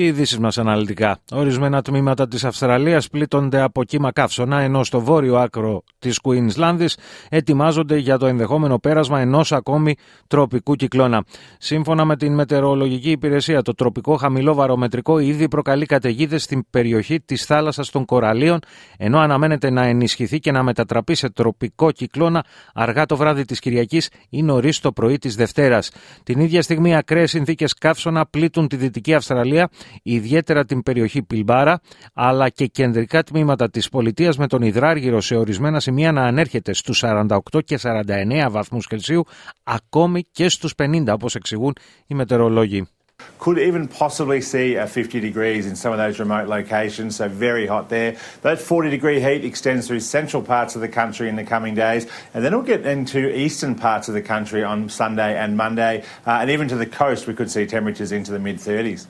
Οι ειδήσεις μας αναλυτικά. Ορισμένα τμήματα της Αυστραλίας πλήττονται από κύμα καύσωνα, ενώ στο βόρειο άκρο της Κουίνσλάνδης ετοιμάζονται για το ενδεχόμενο πέρασμα ενός ακόμη τροπικού κυκλώνα. Σύμφωνα με την Μετεωρολογική Υπηρεσία, το τροπικό χαμηλό βαρομετρικό ήδη προκαλεί καταιγίδες στην περιοχή της θάλασσας των Κοραλίων, ενώ αναμένεται να ενισχυθεί και να μετατραπεί σε τροπικό κυκλώνα αργά το βράδυ της Κυριακής ή νωρίς το πρωί της Δευτέρας. Την ίδια στιγμή, ακραίες συνθήκες καύσωνα πλήττουν τη Δυτική Αυστραλία ιδιαίτερα την περιοχή Πιλμπάρα, αλλά και κεντρικά τμήματα της πολιτείας με τον υδράργυρο σε ορισμένα σημεία να ανέρχεται στους 48 και 49 βαθμούς Κελσίου, ακόμη και στους 50 όπως εξηγούν οι μετεωρολόγοι. Could even possibly see a 50 degrees in some of those remote locations, so very hot there. That 40 degree heat extends through central parts of the country in the coming days, and then it'll get into eastern parts of the country on Sunday and Monday, uh, and even to the coast we could see temperatures into the mid 30s.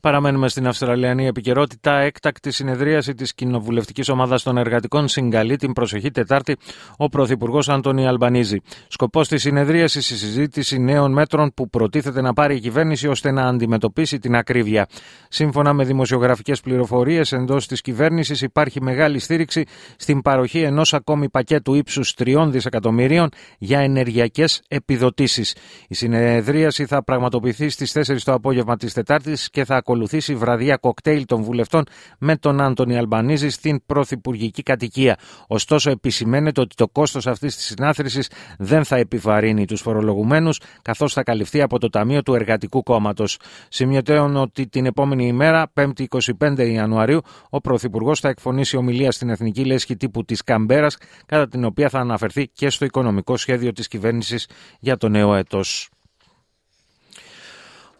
Παραμένουμε στην Αυστραλιανή επικαιρότητα. Έκτακτη συνεδρίαση της κοινοβουλευτικής ομάδας των εργατικών συγκαλεί την προσεχή Τετάρτη ο Πρωθυπουργός Αντώνη Αλμπανίζη. Σκοπός της συνεδρίασης η συζήτηση νέων μέτρων που προτίθεται να πάρει η κυβέρνηση ώστε να αντιμετωπίσει την ακρίβεια. Σύμφωνα με δημοσιογραφικές πληροφορίες, εντός της κυβέρνησης υπάρχει μεγάλη στήριξη στην παροχή ενός ακόμη πακέτου ύψους 3 δισεκατομμυρίων για ενεργειακές επιδοτήσεις. Η συνεδρίαση θα πραγματοποιηθεί στις 4 το απόγευμα της Τετάρτης και θα ακολουθήσει βραδιά κοκτέιλ των βουλευτών με τον Άντωνη Αλμπανίζη στην πρωθυπουργική κατοικία. Ωστόσο, επισημαίνεται ότι το κόστος αυτής της συνάθρησης δεν θα επιβαρύνει τους φορολογουμένους, καθώς θα καλυφθεί από το Ταμείο του Εργατικού Κόμματος. Σημειωτέων ότι την επόμενη ημέρα, 5η 25 Ιανουαρίου, ο Πρωθυπουργός θα εκφωνήσει ομιλία στην Εθνική Λέσχη τύπου της Καμπέρας, κατά την οποία θα αναφερθεί και στο οικονομικό σχέδιο της κυβέρνησης για το νέο έτος.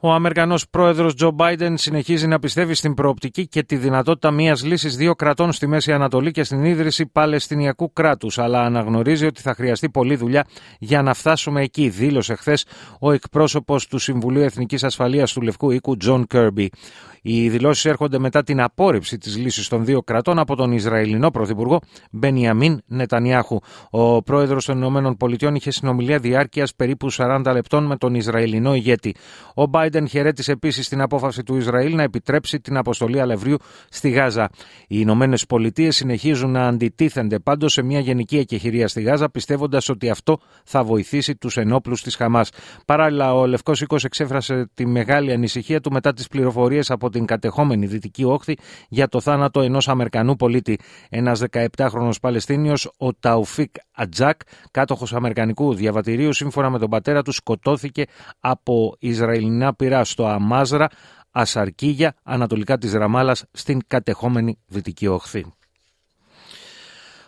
Ο Αμερικανός πρόεδρος Τζο Μπάιντεν συνεχίζει να πιστεύει στην προοπτική και τη δυνατότητα μιας λύσης δύο κρατών στη Μέση Ανατολή και στην ίδρυση Παλαιστινιακού κράτους, αλλά αναγνωρίζει ότι θα χρειαστεί πολλή δουλειά για να φτάσουμε εκεί, δήλωσε χθες ο εκπρόσωπος του Συμβουλίου Εθνικής Ασφαλείας του Λευκού Οίκου, Τζον Κίρμπι. Οι δηλώσεις έρχονται μετά την απόρριψη της λύσης των δύο κρατών από τον Ισραηλινό Πρωθυπουργό Μπενιαμίν Νετανιάχου. Ο πρόεδρος των ΗΠΑ είχε συνομιλία διάρκειας περίπου 40 λεπτών με τον Ισραηλινό ηγέτη. Ο Biden χαιρέτησε επίσης την απόφαση του Ισραήλ να επιτρέψει την αποστολή αλευρίου στη Γάζα. Οι Ηνωμένες Πολιτείες συνεχίζουν να αντιτίθενται πάντως σε μια γενική εκεχηρία στη Γάζα, πιστεύοντας ότι αυτό θα βοηθήσει τους ενόπλους της Χαμάς. Παράλληλα, ο Λευκό Οίκο εξέφρασε τη μεγάλη ανησυχία του μετά τις πληροφορίες από την κατεχόμενη Δυτική Όχθη για το θάνατο ενός Αμερικανού πολίτη. Ένας 17χρονο Παλαιστίνιος, ο Ταουφίκ Ατζάκ, κάτοχος Αμερικανικού διαβατηρίου, σύμφωνα με τον πατέρα του, σκοτώθηκε από Ισραηλινά πυράς στο Αμάζρα, Ασαρκίγια, ανατολικά της Ραμάλας, στην κατεχόμενη Δυτική Οχθή.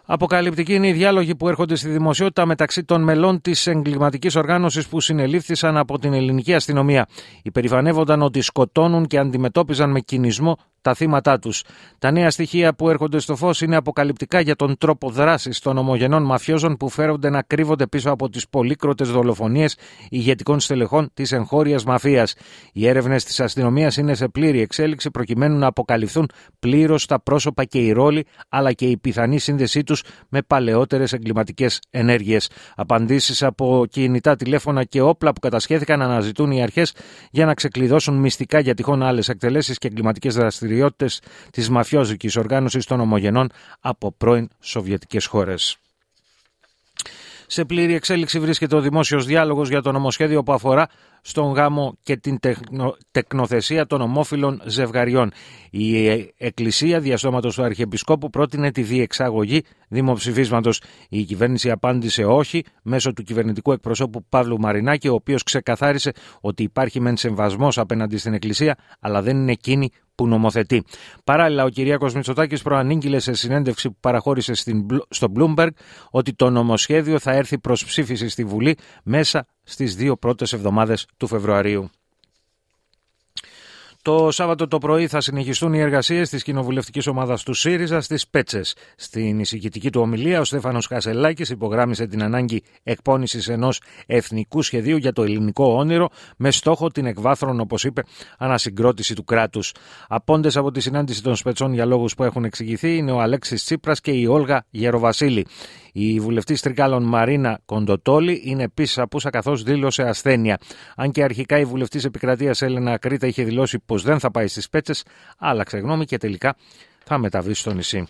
Αποκαλυπτική είναι οι διάλογοι που έρχονται στη δημοσιότητα μεταξύ των μελών της εγκληματικής οργάνωσης που συνελήφθησαν από την ελληνική αστυνομία. Υπερηφανεύονταν ότι σκοτώνουν και αντιμετώπιζαν με κινησμό τα θύματά τους. Τα νέα στοιχεία που έρχονται στο φως είναι αποκαλυπτικά για τον τρόπο δράσης των ομογενών μαφιόζων που φέρονται να κρύβονται πίσω από τις πολύκροτες δολοφονίες ηγετικών στελεχών της εγχώριας μαφίας. Οι έρευνες της αστυνομίας είναι σε πλήρη εξέλιξη προκειμένου να αποκαλυφθούν πλήρως τα πρόσωπα και οι ρόλοι αλλά και η πιθανή σύνδεσή τους με παλαιότερες εγκληματικές ενέργειες. Απαντήσεις από κινητά τηλέφωνα και όπλα που κατασχέθηκαν αναζητούν οι αρχές για να ξεκλειδώσουν μυστικά για τυχόν άλλες εκτελέσεις και εγκληματικές δραστηριότητες δραστηριότητες της μαφιόζικης οργάνωσης των ομογενών από πρώην Σοβιετικές χώρες. Σε πλήρη εξέλιξη βρίσκεται ο δημόσιος διάλογος για το νομοσχέδιο που αφορά στον γάμο και την τεκνο, τεκνοθεσία των ομόφυλων ζευγαριών. Η Εκκλησία διαστόματος του Αρχιεπισκόπου πρότεινε τη διεξαγωγή δημοψηφίσματος. Η κυβέρνηση απάντησε όχι μέσω του κυβερνητικού εκπροσώπου Παύλου Μαρινάκη, ο οποίος ξεκαθάρισε ότι υπάρχει μεν σεμβασμό απέναντι στην Εκκλησία, αλλά δεν είναι εκείνη που νομοθετεί. Παράλληλα, ο Κυριάκος Μητσοτάκης προανήγγειλε σε συνέντευξη που παραχώρησε στο Bloomberg ότι το νομοσχέδιο θα έρθει προς ψήφιση στη Βουλή μέσα στις δύο πρώτες εβδομάδες του Φεβρουαρίου. Το Σάββατο το πρωί θα συνεχιστούν οι εργασίες της κοινοβουλευτικής ομάδας του ΣΥΡΙΖΑ στις Πέτσες. Στην εισηγητική του ομιλία, ο Στέφανος Κασελάκη υπογράμμισε την ανάγκη εκπόνησης ενός εθνικού σχεδίου για το ελληνικό όνειρο με στόχο την εκβάθρον, όπως είπε, ανασυγκρότηση του κράτους. Απόντες από τη συνάντηση των Σπετσών για λόγους που έχουν εξηγηθεί είναι ο Αλέξης Τσίπρας και η Όλγα Γεροβασίλη. Η βουλευτής Τρικάλων Μαρίνα Κοντοτόλη είναι επίση απούσα καθώς δήλωσε ασθένεια. Αν και αρχικά η βουλευτής επικρατείας Έλενα Κρήτα είχε δηλώσει πω δεν θα πάει στις πέτσες, άλλαξε γνώμη και τελικά θα μεταβεί στο νησί.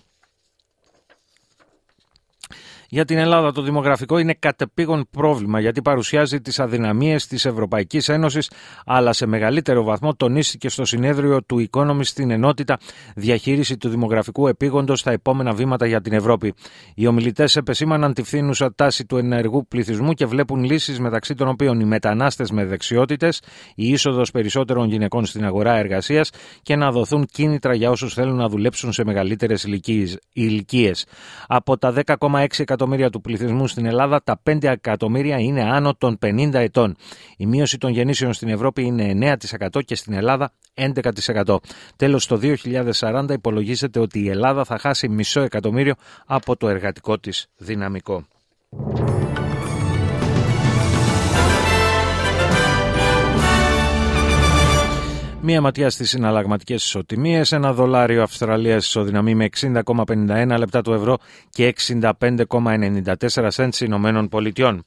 Για την Ελλάδα το δημογραφικό είναι κατεπήγον πρόβλημα γιατί παρουσιάζει τις αδυναμίες της Ευρωπαϊκής Ένωσης αλλά σε μεγαλύτερο βαθμό τονίστηκε στο συνέδριο του Economist στην ενότητα διαχείριση του δημογραφικού επίγοντος στα επόμενα βήματα για την Ευρώπη. Οι ομιλητές επεσήμαναν τη φθήνουσα τάση του ενεργού πληθυσμού και βλέπουν λύσεις μεταξύ των οποίων οι μετανάστες με δεξιότητες, η είσοδος περισσότερων γυναικών στην αγορά εργασίας και να δοθούν κίνητρα για όσους θέλουν να δουλέψουν σε μεγαλύτερες ηλικίε. Από τα 10,6 εκατομμύρια του πληθυσμού στην Ελλάδα, τα 5 εκατομμύρια είναι άνω των 50 ετών. Η μείωση των γεννήσεων στην Ευρώπη είναι 9% και στην Ελλάδα 11%. Τέλος, το 2040 υπολογίζεται ότι η Ελλάδα θα χάσει μισό εκατομμύριο από το εργατικό της δυναμικό. Μία ματιά στις συναλλαγματικές ισοτιμίες. Ένα δολάριο Αυστραλίας ισοδυναμεί με 60,51 λεπτά του ευρώ και 65,94 σέντ Ηνωμένων Πολιτειών.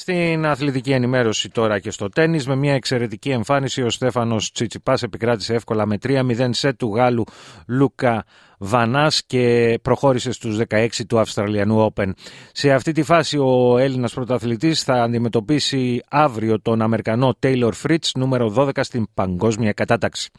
Στην αθλητική ενημέρωση τώρα και στο τέννις με μια εξαιρετική εμφάνιση ο Στέφανος Τσιτσιπάς επικράτησε εύκολα με 3-0 σετ του Γάλλου Λούκα Βανάς και προχώρησε στους 16 του Αυστραλιανού Open. Σε αυτή τη φάση ο Έλληνας πρωταθλητής θα αντιμετωπίσει αύριο τον Αμερικανό Taylor Fritz νούμερο 12 στην παγκόσμια κατάταξη.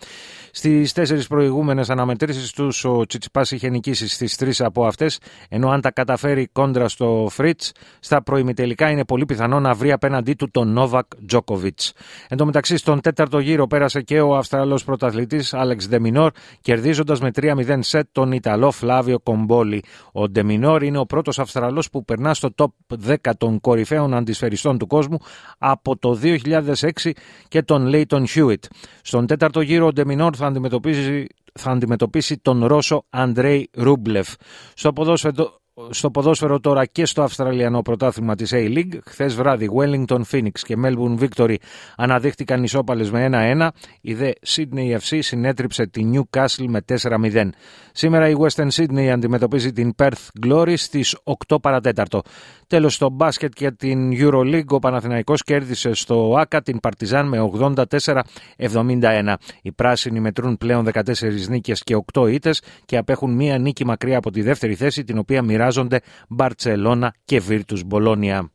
Στις τέσσερις προηγούμενες αναμετρήσεις τους, ο Τσιτσιπάς είχε νικήσει στις τρεις από αυτές, ενώ αν τα καταφέρει κόντρα στο Φριτς, στα προημιτελικά είναι πολύ πιθανό να βρει απέναντί του τον Νόβακ Τζόκοβιτς. Εν τω μεταξύ, στον τέταρτο γύρο πέρασε και ο Αυστραλός πρωταθλητής Άλεξ Ντε Μινόρ, κερδίζοντας με 3-0 σετ τον Ιταλό Φλάβιο Κομπόλι. Ο Ντε Μινόρ είναι ο πρώτος Αυστραλός που περνά στο top 10 των κορυφαίων αντισφαιριστών του κόσμου από το 2006 και τον Λέιτον Χιούιτ. Στον τέταρτο γύρο ο Ντε Μινόρ θα αντιμετωπίσει, θα αντιμετωπίσει τον Ρώσο Αντρέι Ρούμπλεφ. Στο ποδόσφαιρο, στο ποδόσφαιρο τώρα και στο Αυστραλιανό πρωτάθλημα της A-League. Χθες βράδυ Wellington Phoenix και Melbourne Victory αναδείχτηκαν ισόπαλες με 1-1. Η δε Sydney FC συνέτριψε τη Newcastle με 4-0. Σήμερα η Western Sydney αντιμετωπίζει την Perth Glory στις 8 παρατέταρτο. Τέλος στο μπάσκετ και την Euroleague ο Παναθηναϊκός κέρδισε στο ΆΚΑ την Παρτιζάν με 84-71. Οι πράσινοι μετρούν πλέον 14 νίκες και 8 ήττες και απέχουν μία νίκη μακριά από τη δεύτερη θέση την οποία μοιράζονται Μπαρτσελώνα και Βίρτους Μπολόνια.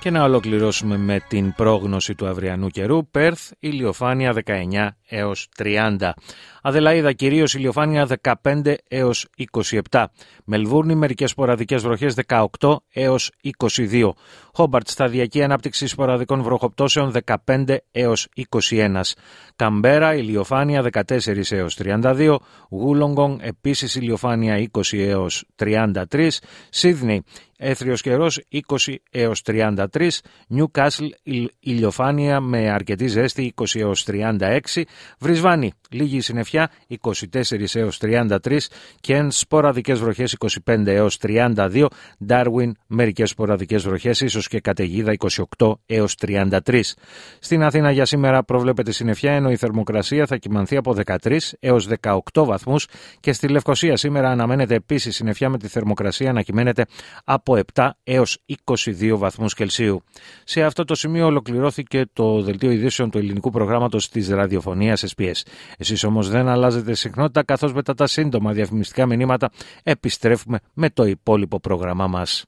Και να ολοκληρώσουμε με την πρόγνωση του αυριανού καιρού. Πέρθ, ηλιοφάνεια 19 έως 30. Αδελαίδα κυρίως ηλιοφάνεια 15 έως 27. Μελβούρνη μερικές σποραδικές βροχές 18 έως 22. Χόμπαρτ σταδιακή ανάπτυξη σποραδικών βροχοπτώσεων 15 έως 21. Καμπέρα ηλιοφάνεια 14 έως 32. Γούλογκον επίσης ηλιοφάνεια 20 έως 33. Σίδνey Έθριος καιρός 20 έως 33, Νιουκάσλ ηλιοφάνεια με αρκετή ζέστη 20 έως 36, Βρισβάνη λίγη συννεφιά 24 έως 33, Κεν σποραδικές βροχές 25 έως 32, Ντάρουιν μερικές σποραδικές βροχές ίσως και καταιγίδα 28 έως 33. Στην Αθήνα για σήμερα προβλέπεται συννεφιά ενώ η θερμοκρασία θα κυμανθεί από 13 έως 18 βαθμούς και στη Λευκοσία σήμερα αναμένεται επίσης συννεφιά με τη θερμοκρασία να κυμαίνεται από 7 έως 22 βαθμούς Κελσίου. Σε αυτό το σημείο ολοκληρώθηκε το δελτίο ειδήσεων του ελληνικού προγράμματος της ραδιοφωνίας SPS. Εσείς όμως δεν αλλάζετε συχνότητα καθώς μετά τα σύντομα διαφημιστικά μηνύματα επιστρέφουμε με το υπόλοιπο πρόγραμμά μας.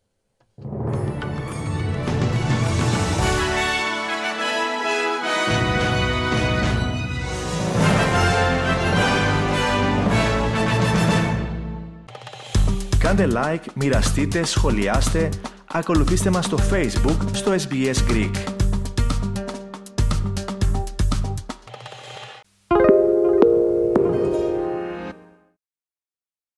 Κάντε like, μοιραστείτε, σχολιάστε, ακολουθήστε μας στο Facebook στο SBS Greek.